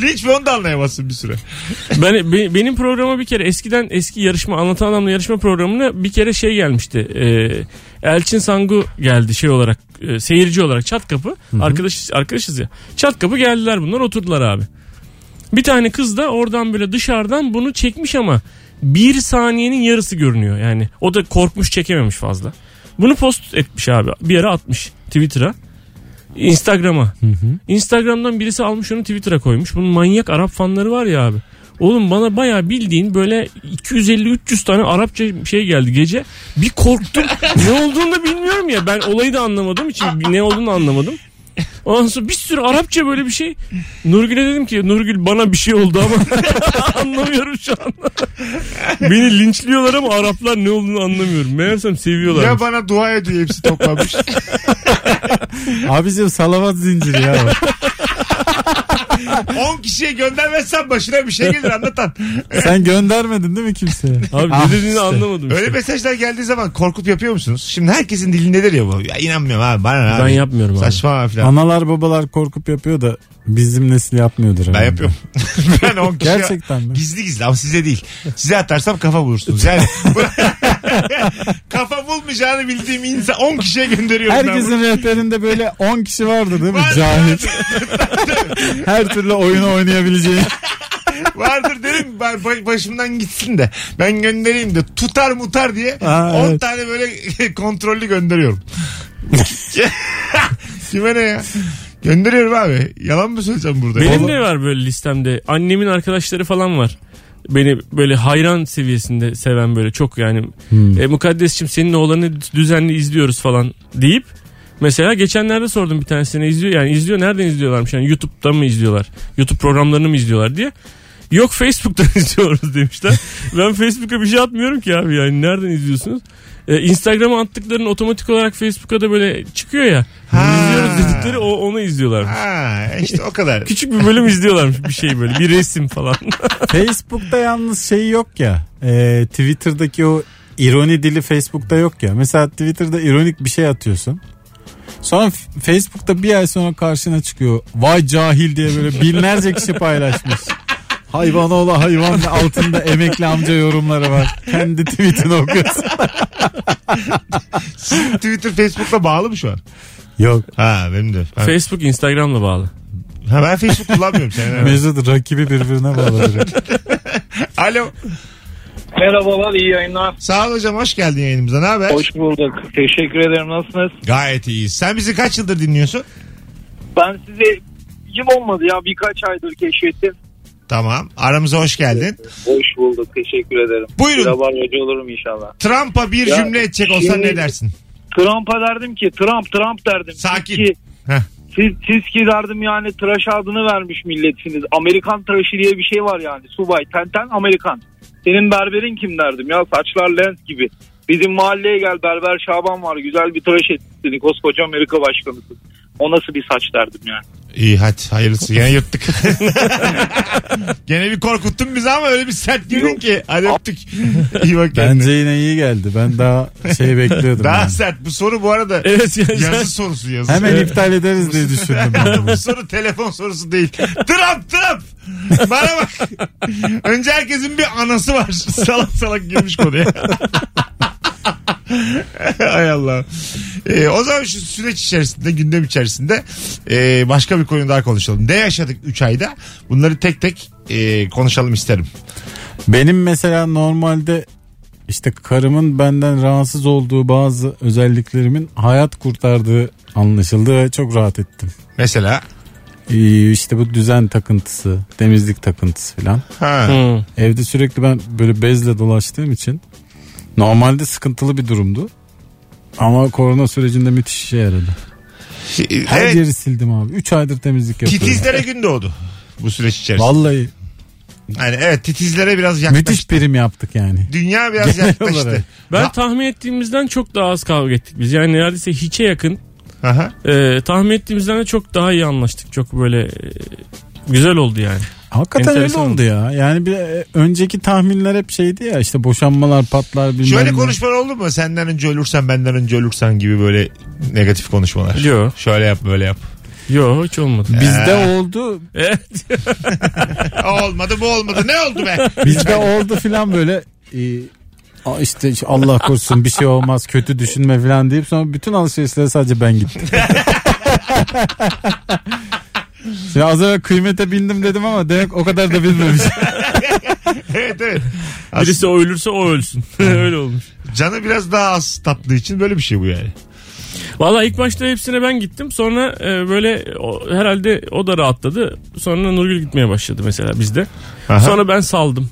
Linç ve onu da anlayamazsın bir süre. *laughs* Ben be- benim programa bir kere eskiden eski yarışma anlatan adamla yarışma programına bir kere şey gelmişti. Ee, Elçin Sangu geldi şey olarak e, seyirci olarak çat kapı. Arkadaş arkadaşız ya. Çat kapı geldiler bunlar oturdular abi. Bir tane kız da oradan böyle dışarıdan bunu çekmiş ama bir saniyenin yarısı görünüyor. Yani o da korkmuş çekememiş fazla. Bunu post etmiş abi. Bir yere atmış Twitter'a. Instagram'a. Instagram'dan birisi almış onu Twitter'a koymuş. Bunun manyak Arap fanları var ya abi. Oğlum bana bayağı bildiğin böyle 250-300 tane Arapça şey geldi gece. Bir korktum. *laughs* ne olduğunu da bilmiyorum ya. Ben olayı da anlamadığım için ne olduğunu anlamadım. Ondan sonra bir sürü Arapça böyle bir şey. Nurgül'e dedim ki Nurgül bana bir şey oldu ama *laughs* anlamıyorum şu an. *laughs* Beni linçliyorlar ama Araplar ne olduğunu anlamıyorum. Meğersem seviyorlar. Ya bana dua ediyor hepsi toplamış. *laughs* Abicim salavat zinciri ya. *laughs* 10 kişiye göndermezsen başına bir şey gelir anlatan. *laughs* Sen göndermedin değil mi kimseye? Abi Ah ne dediğini işte. anlamadım. Öyle mesajlar geldiği zaman korkup yapıyor musunuz? Şimdi herkesin dilindedir ya bu. Ya inanmıyorum abi bana ne Ben abi. yapmıyorum abi. Saçma falan. Analar babalar korkup yapıyor da bizim nesil yapmıyordur. Ben herhalde. yapıyorum. *laughs* ben 10 kişiye... Gerçekten mi? Gizli gizli ama size değil. Size atarsam kafa bulursunuz. Yani *laughs* kafa bulmayacağını bildiğim insan 10 kişiye gönderiyorum. Herkesin rehberinde böyle 10 kişi vardı değil mi? Var, Cahil. *laughs* Her türlü oyunu oynayabileceği. *laughs* Vardır derim başımdan gitsin de ben göndereyim de tutar mutar diye Aa, 10 evet. tane böyle kontrollü gönderiyorum. Kime ne ya? Gönderiyorum abi. Yalan mı söyleyeceğim burada? Benim de var böyle listemde. Annemin arkadaşları falan var. Beni böyle hayran seviyesinde seven böyle çok yani. Hmm. E, Mukaddesçim senin oğlanı düzenli izliyoruz falan deyip Mesela geçenlerde sordum bir tanesine izliyor yani izliyor nereden izliyorlarmış yani YouTube'dan mı izliyorlar? YouTube programlarını mı izliyorlar diye. Yok Facebook'tan *laughs* izliyoruz demişler. ben Facebook'a bir şey atmıyorum ki abi yani nereden izliyorsunuz? Ee, Instagram'a attıkların otomatik olarak Facebook'a da böyle çıkıyor ya. Ha. İzliyoruz dedikleri o, onu izliyorlarmış. Ha işte o kadar. Küçük bir bölüm izliyorlarmış bir şey böyle bir resim falan. *laughs* Facebook'ta yalnız şey yok ya. e, Twitter'daki o ironi dili Facebook'ta yok ya. Mesela Twitter'da ironik bir şey atıyorsun. Sonra Facebook'ta bir ay sonra karşına çıkıyor. Vay cahil diye böyle binlerce kişi paylaşmış. *laughs* Hayvan ola hayvan altında emekli amca yorumları var. Kendi tweetini okuyorsun. Twitter Facebook'la bağlı mı şu an? Yok. Ha benim de. Ben, Facebook Instagram'la bağlı. ha, ben Facebook kullanmıyorum sen. Mesut rakibi birbirine bağladı. Alo. Merhabalar iyi yayınlar. Sağ ol hocam hoş geldin yayınımıza. Ne haber? Hoş bulduk. Teşekkür ederim. Nasılsınız? Gayet iyiyiz. Sen bizi kaç yıldır dinliyorsun? Ben sizi yıl olmadı ya birkaç aydır keşfettim. Tamam. Aramıza hoş geldin. Hoş bulduk. Teşekkür ederim. Buyurun. Beraber olurum inşallah. Trump'a bir Ya, cümle edecek olsan ne dersin? Trump'a derdim ki Trump Trump derdim. Sakin. Ki, siz, siz ki derdim yani tıraş adını vermiş milletsiniz. Amerikan tıraşı diye bir şey var yani. Subay tenten Amerikan. Senin berberin kim derdim ya saçlar lens gibi. Bizim mahalleye gel berber Şaban var güzel bir tıraş et seni koskoca Amerika başkanısın. O nasıl bir saç derdim yani. İyi hadi hayırlısı. Gene yırttık. *laughs* Gene bir korkuttun bizi ama öyle bir sert girdin ki. Hadi öptük. İyi bak kendine. Bence yine iyi geldi. Ben daha şey bekliyordum. Daha yani. sert. Bu soru bu arada Evet yani sen- yazı sorusu yazı. Hemen iptal ederiz diye *laughs* düşündüm. ben. bu soru telefon sorusu değil. Trump Trump. Bana bak. Önce herkesin bir anası var. *laughs* Salak salak girmiş konuya. *laughs* Hay Allah. Ee, o zaman şu süreç içerisinde, gündem içerisinde e, başka bir konu daha konuşalım. Ne yaşadık 3 ayda? Bunları tek tek e, konuşalım isterim. Benim mesela normalde işte karımın benden rahatsız olduğu bazı özelliklerimin hayat kurtardığı anlaşıldı ve çok rahat ettim. Mesela. Ee, işte bu düzen takıntısı, temizlik takıntısı falan. Ha. Hı. Evde sürekli ben böyle bezle dolaştığım için normalde sıkıntılı bir durumdu. Ama korona sürecinde müthiş işe yaradı. Her Evet. yeri sildim abi. 3 aydır temizlik yapıyorum. Titizlere gün doğdu. Bu süreç içerisinde. Vallahi Yani evet titizlere biraz yaklaştı. müthiş prim yaptık yani. Dünya biraz Genel yaklaştı. olarak. Ben Ya- tahmin ettiğimizden çok daha az kavga ettik biz. Yani neredeyse hiçe yakın. Aha. Ee, tahmin ettiğimizden de çok daha iyi anlaştık. Çok böyle e, güzel oldu yani. Hakikaten öyle Enteresan oldu ya. Yani bir e, önceki tahminler hep şeydi ya işte boşanmalar patlar bilmem Şöyle ne. konuşmalar oldu mu? Senden önce ölürsen benden önce ölürsen gibi böyle negatif konuşmalar. Yo. Şöyle yap böyle yap. Yo hiç olmadı. Bizde Ee. oldu. *laughs* Evet. *laughs* Olmadı bu olmadı ne oldu be? Bizde oldu filan böyle e, "Aa işte Allah korusun bir şey olmaz kötü düşünme filan deyip sonra bütün alışverişlere sadece ben gittim. *laughs* Şimdi az evvel kıymete bindim dedim ama demek o kadar da bilmemiş. *laughs* evet evet. Birisi o ölürse o ölsün. *laughs* Öyle olmuş. Canı biraz daha az tatlı için böyle bir şey bu yani. Valla ilk başta hepsine ben gittim. Sonra e, böyle o, herhalde o da rahatladı. Sonra Nurgül gitmeye başladı mesela bizde. Aha. Sonra ben saldım.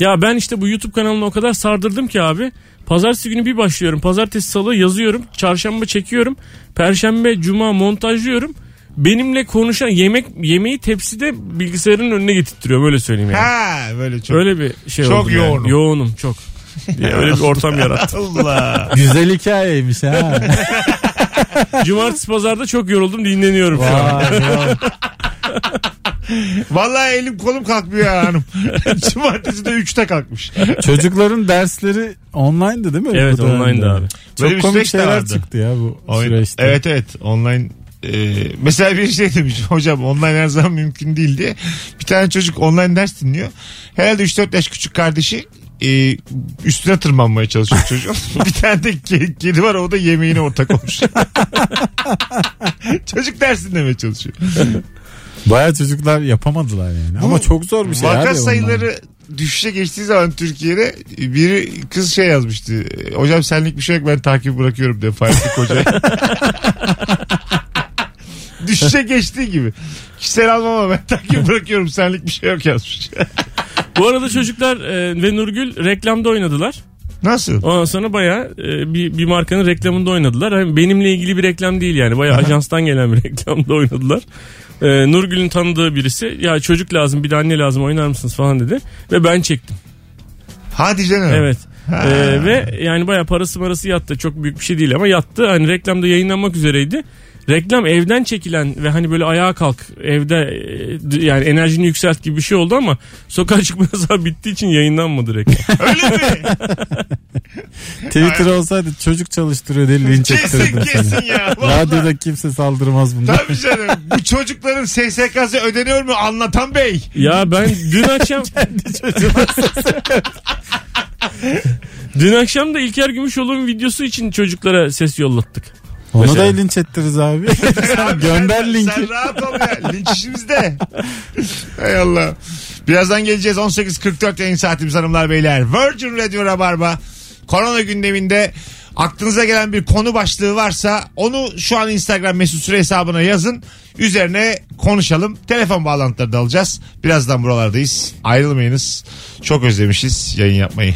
Ya ben işte bu YouTube kanalını o kadar sardırdım ki abi. Pazartesi günü bir başlıyorum. Pazartesi salı yazıyorum. Çarşamba çekiyorum. Perşembe cuma montajlıyorum. Benimle konuşan yemek yemeği tepside bilgisayarın önüne getirtiyor böyle söyleyeyim yani. Ha böyle çok. Öyle bir şey Çok oldu. yani. yoğunum. Yoğunum çok. diye öyle bir ortam *laughs* yarattı. Allah. Güzel hikayeymiş ha. *laughs* Cumartesi pazarda çok yoruldum dinleniyorum şu an. Vay, *laughs* vay. Vallahi elim kolum kalkmıyor ya hanım. Cumartesi de 3'te kalkmış. Çocukların dersleri online'dı değil mi? Evet online'dı abi. Çok Böyle komik şeyler vardı. çıktı ya bu Oyun- süreçte. Evet evet online e, mesela bir şey demiş *laughs* hocam online her zaman mümkün değil diye bir tane çocuk online ders dinliyor herhalde 3-4 yaş küçük kardeşi e, üstüne tırmanmaya çalışıyor *laughs* çocuğun. *laughs* bir tane de ke- kedi var o da yemeğine ortak olmuş. Çocuk ders dinlemeye çalışıyor. Baya çocuklar yapamadılar yani. Ama çok zor bir şey Vaka abi. sayıları düşüşe geçtiği zaman Türkiye'de biri kız şey yazmıştı. Hocam senlik bir şey yok ben takip bırakıyorum diye Fahrettin Koca'ya. *laughs* Düşüşe geçtiği gibi. Kişisel almam ama ben takip bırakıyorum senlik bir şey yok yazmış. Bu arada çocuklar e, ve Nurgül reklamda oynadılar. Nasıl? Ondan sonra bayağı e, bir, bir markanın reklamında oynadılar. Hani benimle ilgili bir reklam değil yani. Bayağı ajanstan gelen bir *laughs* reklamda oynadılar. E, Nurgül'ün tanıdığı birisi ya çocuk lazım bir de anne lazım oynar mısınız falan dedi. Ve ben çektim. Hadi canım. Evet. Ha. E, ve yani bayağı parası marası yattı. Çok büyük bir şey değil ama yattı. Hani reklamda yayınlanmak üzereydi. Reklam evden çekilen ve hani böyle ayağa kalk evde e, yani enerjini yükselt gibi bir şey oldu ama sokağa çıkma *laughs* yasağı bittiği için yayınlanmadı reklam. *laughs* Öyle mi? Twitter olsaydı çocuk çalıştırıyor diye linç kesin kesin seni. ya. Vallahi. Radyoda kimse saldırmaz bundan. Tabii canım. Bu çocukların SSK'sı ödeniyor mu anlatan bey? Ya ben dün akşam *laughs* Dün akşam da İlker Gümüşoğlu'nun videosu için çocuklara ses yollattık. Onu Mesela. da linç ettiririz abi. *laughs* Sen gönder linki. Sen rahat ol ya. Linç işimizde. Hay Allah. Birazdan geleceğiz. 18.44 yayın saatimiz hanımlar beyler. Virgin Radio Rabarba. Korona gündeminde aklınıza gelen bir konu başlığı varsa onu şu an Instagram mesut süre hesabına yazın. Üzerine konuşalım. Telefon bağlantıları da alacağız. Birazdan buralardayız. Ayrılmayınız. Çok özlemişiz yayın yapmayı.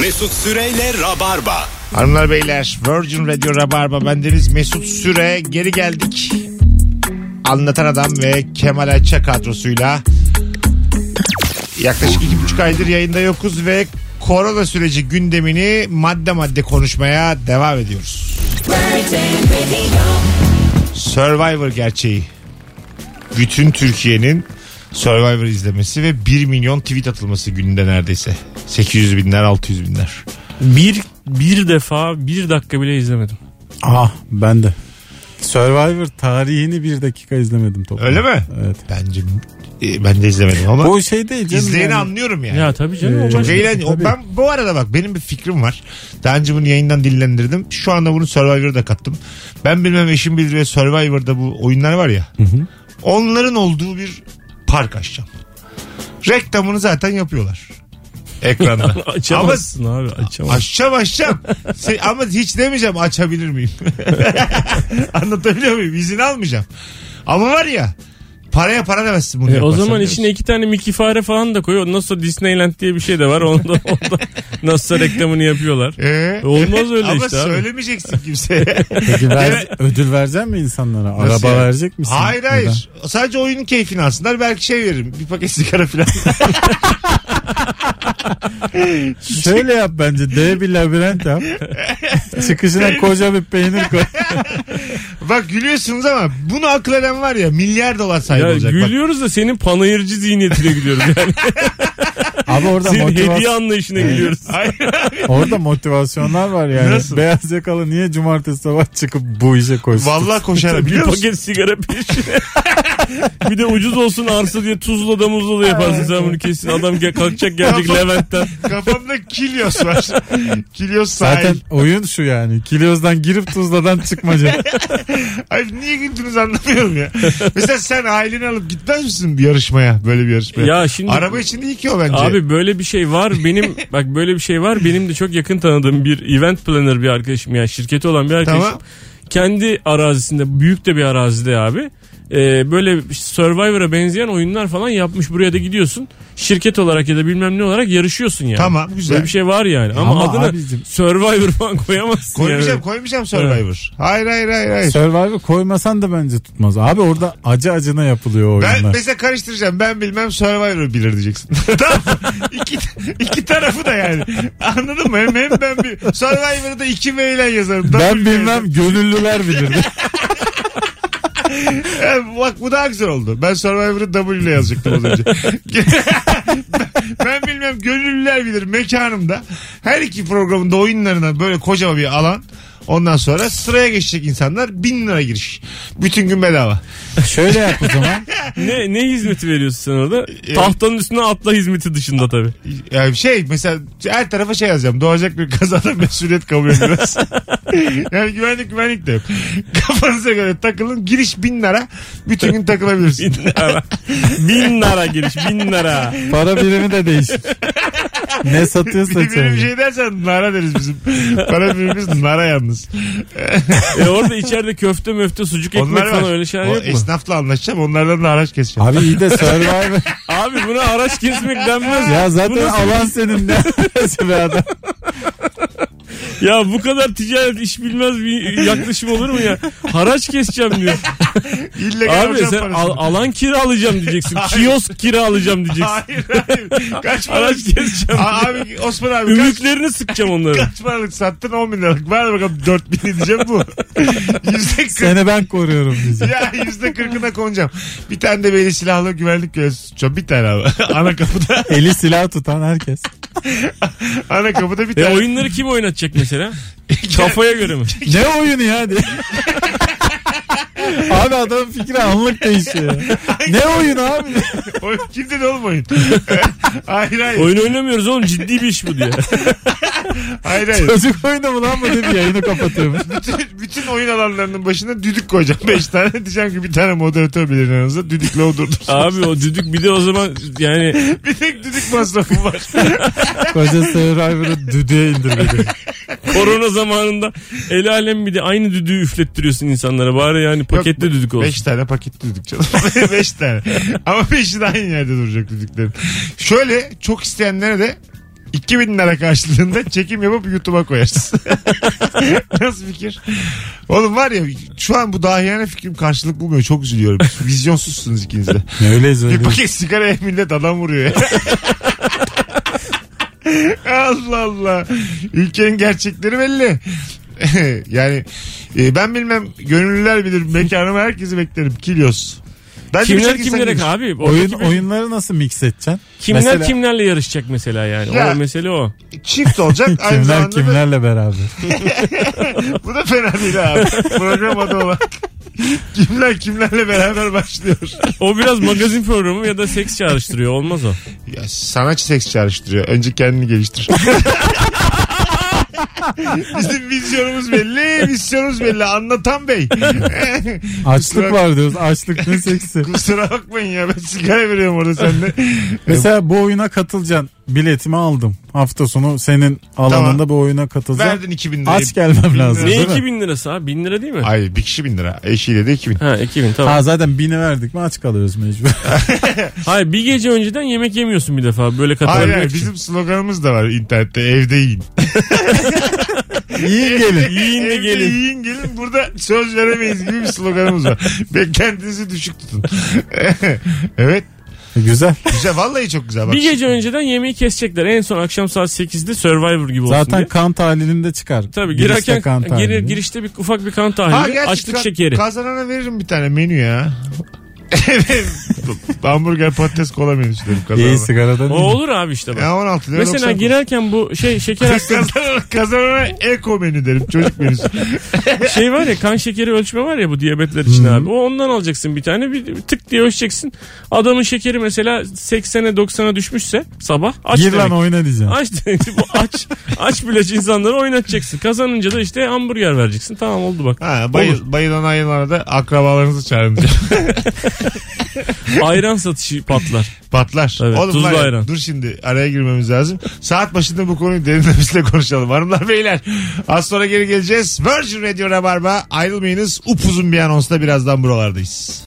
Mesut Süreyle Rabarba. Hanımlar beyler Virgin Radio Rabarba bendeniz Mesut Süre geri geldik. Anlatan Adam ve Kemal Ayça kadrosuyla yaklaşık iki buçuk aydır yayında yokuz ve korona süreci gündemini madde madde konuşmaya devam ediyoruz. Survivor gerçeği. Bütün Türkiye'nin Survivor izlemesi ve 1 milyon tweet atılması gününde neredeyse. 800 binler 600 binler. Bir, bir defa bir dakika bile izlemedim. Ah ben de. Survivor tarihini bir dakika izlemedim toplam. Öyle mi? Evet. Bence e, ben de izlemedim ama O şey değil canım. izleyeni yani. anlıyorum yani. Ya tabii canım. Ee, Çok başka- eğlenceli. Tabii. Ben bu arada bak benim bir fikrim var. Daha önce bunu yayından dillendirdim. Şu anda bunu Survivor'da kattım. Ben bilmem eşim bilir ve Survivor'da bu oyunlar var ya. Onların olduğu bir park açacağım. Reklamını zaten yapıyorlar. Ekranda. *laughs* Ama Açamazsın abi açamazsın. Açacağım açacağım. Se- ama hiç demeyeceğim açabilir miyim? *laughs* Anlatabiliyor muyum? İzin almayacağım. Ama var ya paraya para demezsin bunu E, o zaman biliyor içine iki tane Mickey fare falan da koyuyor. Nasıl Disneyland diye bir şey de var. Onda, *laughs* onda nasıl reklamını yapıyorlar. Ee? Olmaz öyle Ama işte abi. söylemeyeceksin kimseye. *laughs* Peki ver- ödül verecek mi insanlara? Nasıl Araba yani? verecek misin? hayır hayır. Sadece oyunun keyfini alsınlar. Belki şey veririm. Bir paket sigara falan. Neden? *laughs* Şöyle yap bence. D bir labirent yap. Çıkışına koca bir peynir koy. Bak gülüyorsunuz ama bunu akıl eden var ya milyar dolar sahibi Ya olacak. Gülüyoruz da senin panayırcı zihniyetine gülüyoruz yani. *laughs* Abi orada senin hediye motivasyon, anlayışına gülüyoruz. Hayır abi. *laughs* orada motivasyonlar var yani. Nasıl? Beyaz yakalı niye cumartesi sabah çıkıp bu işe koşsun? Vallahi koşarım *laughs* bir biliyor musun? paket sigara peşine. *laughs* bir de ucuz olsun arsa diye tuzla da muzla da yaparsın sen bunu kesin. Adam gel, kalkacak gelecek Tamam. Levent'ten. Kafamda Kilios var. Kilios Zaten sahil. oyun şu yani. Kilyoz'dan girip Tuzla'dan çıkmaca. Ay niye güldünüz anlamıyorum ya. Mesela sen aileni alıp gitmez misin bir yarışmaya? Böyle bir yarışmaya. Ya şimdi Araba için değil ki o bence. Abi böyle bir şey var. Benim *laughs* bak böyle bir şey var. Benim de çok yakın tanıdığım bir event planner bir arkadaşım yani şirketi olan bir arkadaşım. Tamam. Kendi arazisinde büyük de bir arazide abi. Ee, böyle Survivor'a benzeyen oyunlar falan yapmış. Buraya da gidiyorsun. Şirket olarak ya da bilmem ne olarak yarışıyorsun yani. Tamam güzel. Böyle bir şey var yani. Ama, Ama adını abicim- Survivor falan koyamazsın Koymayacağım yani. koymayacağım Survivor. Hayır hayır hayır hayır. Survivor koymasan da bence tutmaz. Abi orada acı acına yapılıyor o Ben oyunlar. mesela karıştıracağım. Ben bilmem Survivor bilir diyeceksin. *laughs* tamam? İki, iki tarafı da yani. Anladın mı? Hem, hem ben bir Survivor'ı da iki ile yazarım. Ben bilmem gönüllüler bilirdi. *laughs* Bak bu daha güzel oldu. Ben Survivor'ı W ile yazacaktım az önce. *laughs* ben bilmem gönüllüler bilir mekanımda. Her iki programında oyunlarına böyle kocaman bir alan. Ondan sonra sıraya geçecek insanlar bin lira giriş. Bütün gün bedava. Şöyle yap o zaman. *laughs* Ne, ne hizmeti veriyorsun sen orada? E, Tahtanın üstüne atla hizmeti dışında tabii. Yani şey mesela her tarafa şey yazacağım. Doğacak bir kazada *laughs* mesuliyet kabul ediyoruz. *laughs* yani güvenlik güvenlik de yok. Kafanıza göre takılın. Giriş bin lira. Bütün gün takılabilirsin. Bin lira. bin lira giriş bin lira. Para birimi de değişik. Ne satıyorsa bir, bir, şey dersen nara deriz bizim. Para birimimiz nara yalnız. E orada içeride köfte möfte sucuk ekmek Onlar falan var. öyle şeyler o yok mu? esnafla anlaşacağım. Onlardan da araç keseceğim. Abi iyi de Survivor. *laughs* Abi buna araç kesmek denmez. ya zaten nasıl- alan senin ne *laughs* be adam. Ya bu kadar ticaret iş bilmez bir yaklaşım olur mu ya? Haraç keseceğim diyor. *laughs* İllegal Abi sen parasını. al- alan kiralayacağım diyeceksin. *laughs* Kiosk kiralayacağım diyeceksin. Hayır hayır. Kaç para? Haraç keseceğim. Aa, abi Osman abi kaç, Ümüklerini sıkacağım onları. kaç paralık sattın 10 bin liralık. Ver bakalım 4 bin diyeceğim bu. *laughs* Yüzde kırk. Seni ben koruyorum diyeceğim. Ya yüzde kırkına konacağım. Bir tane de böyle silahlı güvenlik görevlisi tutacağım. Bir tane abi. *laughs* Ana kapıda. Eli silah tutan herkes. Ana kapıda bir E tane. oyunları kim oynatacak mesela? Kafaya göre mi? Ne oyunu ya diye. Abi adamın fikri anlık değişiyor. ne oyun abi? Oyun, kim dedi oğlum oyun? *laughs* hayır hayır. Oyun oynamıyoruz oğlum ciddi bir iş bu diye. *laughs* Hayır hayır. Çocuk oyunu mu lan bu dedi yayını kapatıyormuş. *laughs* bütün, bütün oyun alanlarının başına düdük koyacağım. 5 tane. *laughs* Diyeceğim ki bir tane moderatör bilir aranızda. Düdükle o durdursun. Abi o düdük bir de o zaman yani *laughs* bir tek düdük masrafı var. Koca Survivor'ı düdüğe indirdi. korona zamanında el alem bir de aynı düdüğü üflettiriyorsun insanlara. Bari yani paketli düdük olsun. 5 tane paketli düdük canım. 5 tane. Ama 5'i de aynı yerde duracak düdüklerin. Şöyle çok isteyenlere de 2000 lira karşılığında çekim yapıp YouTube'a koyarsın. *laughs* Nasıl fikir? Oğlum var ya şu an bu dahiyane fikrim karşılık bulmuyor. Çok üzülüyorum. Vizyonsuzsunuz ikiniz de. Öyleyiz Bir öyleyiz. paket sigaraya millet adam vuruyor ya. *laughs* Allah Allah. Ülkenin gerçekleri belli. *laughs* yani e, ben bilmem gönüllüler bilir mekanıma herkesi beklerim. Kilyos. Ben Kimler kimlere abi? Oyun, bir- oyunları nasıl mix edeceksin? Kimler Mesela- kimlerle yarışacak mesela yani? Ya- O mesele o. Çift olacak. *laughs* aynı Kimler zamanda da- kimlerle beraber. *laughs* bu da fena değil abi. Program adı olarak. kimler kimlerle beraber başlıyor. O biraz magazin programı ya da seks çağrıştırıyor. Olmaz o. Ya sanatçı seks çağrıştırıyor. Önce kendini geliştir. *laughs* *laughs* Bizim vizyonumuz belli, misyonumuz belli. Anlatan bey. *laughs* Açlık var diyoruz. Açlık ne seksi. *laughs* Kusura bakmayın ya ben sigara veriyorum orada sende. Mesela bu oyuna katılacaksın. Biletimi aldım. Hafta sonu senin alanında Tamam. bu oyuna katılacağım. Verdin 2000 lirayı. Aç gelmem lazım. Ne değil mi? 2000 lirası abi? 1000 lira değil mi? Ay bir kişi bin lira. Eşiyle de 2000. Ha 2000 tamam. Ha zaten bini verdik mi aç kalıyoruz mecbur. *laughs* Hayır bir gece önceden yemek yemiyorsun bir defa. Böyle Hayır katılabilmek hayır için. bizim sloganımız da var internette evde yiyin. *laughs* İyi gelin. Yiyin de Evde gelin. yiyin gelin burada söz veremeyiz gibi bir sloganımız var. Beklentinizi düşük tutun. *laughs* evet Güzel. güzel vallahi çok güzel. Bak, Bir gece önceden yemeği kesecekler. En son akşam saat 8'de Survivor gibi olsun Zaten diye. kan tahlilinde çıkar. Tabii girerken kan girişte bir ufak bir kan Ha, tahlili, gerçi açlık ka- şekeri. Kazanana veririm bir tane menü ya. Hamburger *laughs* patates kola menüsü kazanana. İyi sigaradan O iyi. olur abi işte bak. Ya 16 lira Mesela 90 girerken bu şey şeker *laughs* hastalığı kazanana, kazanana eko menü derim çocuk menüsü. *laughs* şey var ya kan şekeri ölçme var ya bu diyabetler için abi. O ondan alacaksın bir tane bir, bir tık diye ölçeceksin. Adamın şekeri mesela 80'e 90'a düşmüşse sabah aç Gir lan demek. oyna diyeceğim. Aç demek. Bu aç aç bilaç insanları oynatacaksın. Kazanınca da işte hamburger vereceksin. Tamam oldu bak. Ha, bayıl, bayılan ayılara da akrabalarınızı çağırın. *laughs* Ayran satışı patlar. Patlar. Evet, Oğlum tuzlu var ayran. dur şimdi araya girmemiz lazım. Saat başında bu konuyu derinlemesine konuşalım. Hanımlar beyler az sonra geri geleceğiz. Virgin Radio Rabarba ayrılmayınız. Upuzun bir anonsla birazdan buralardayız.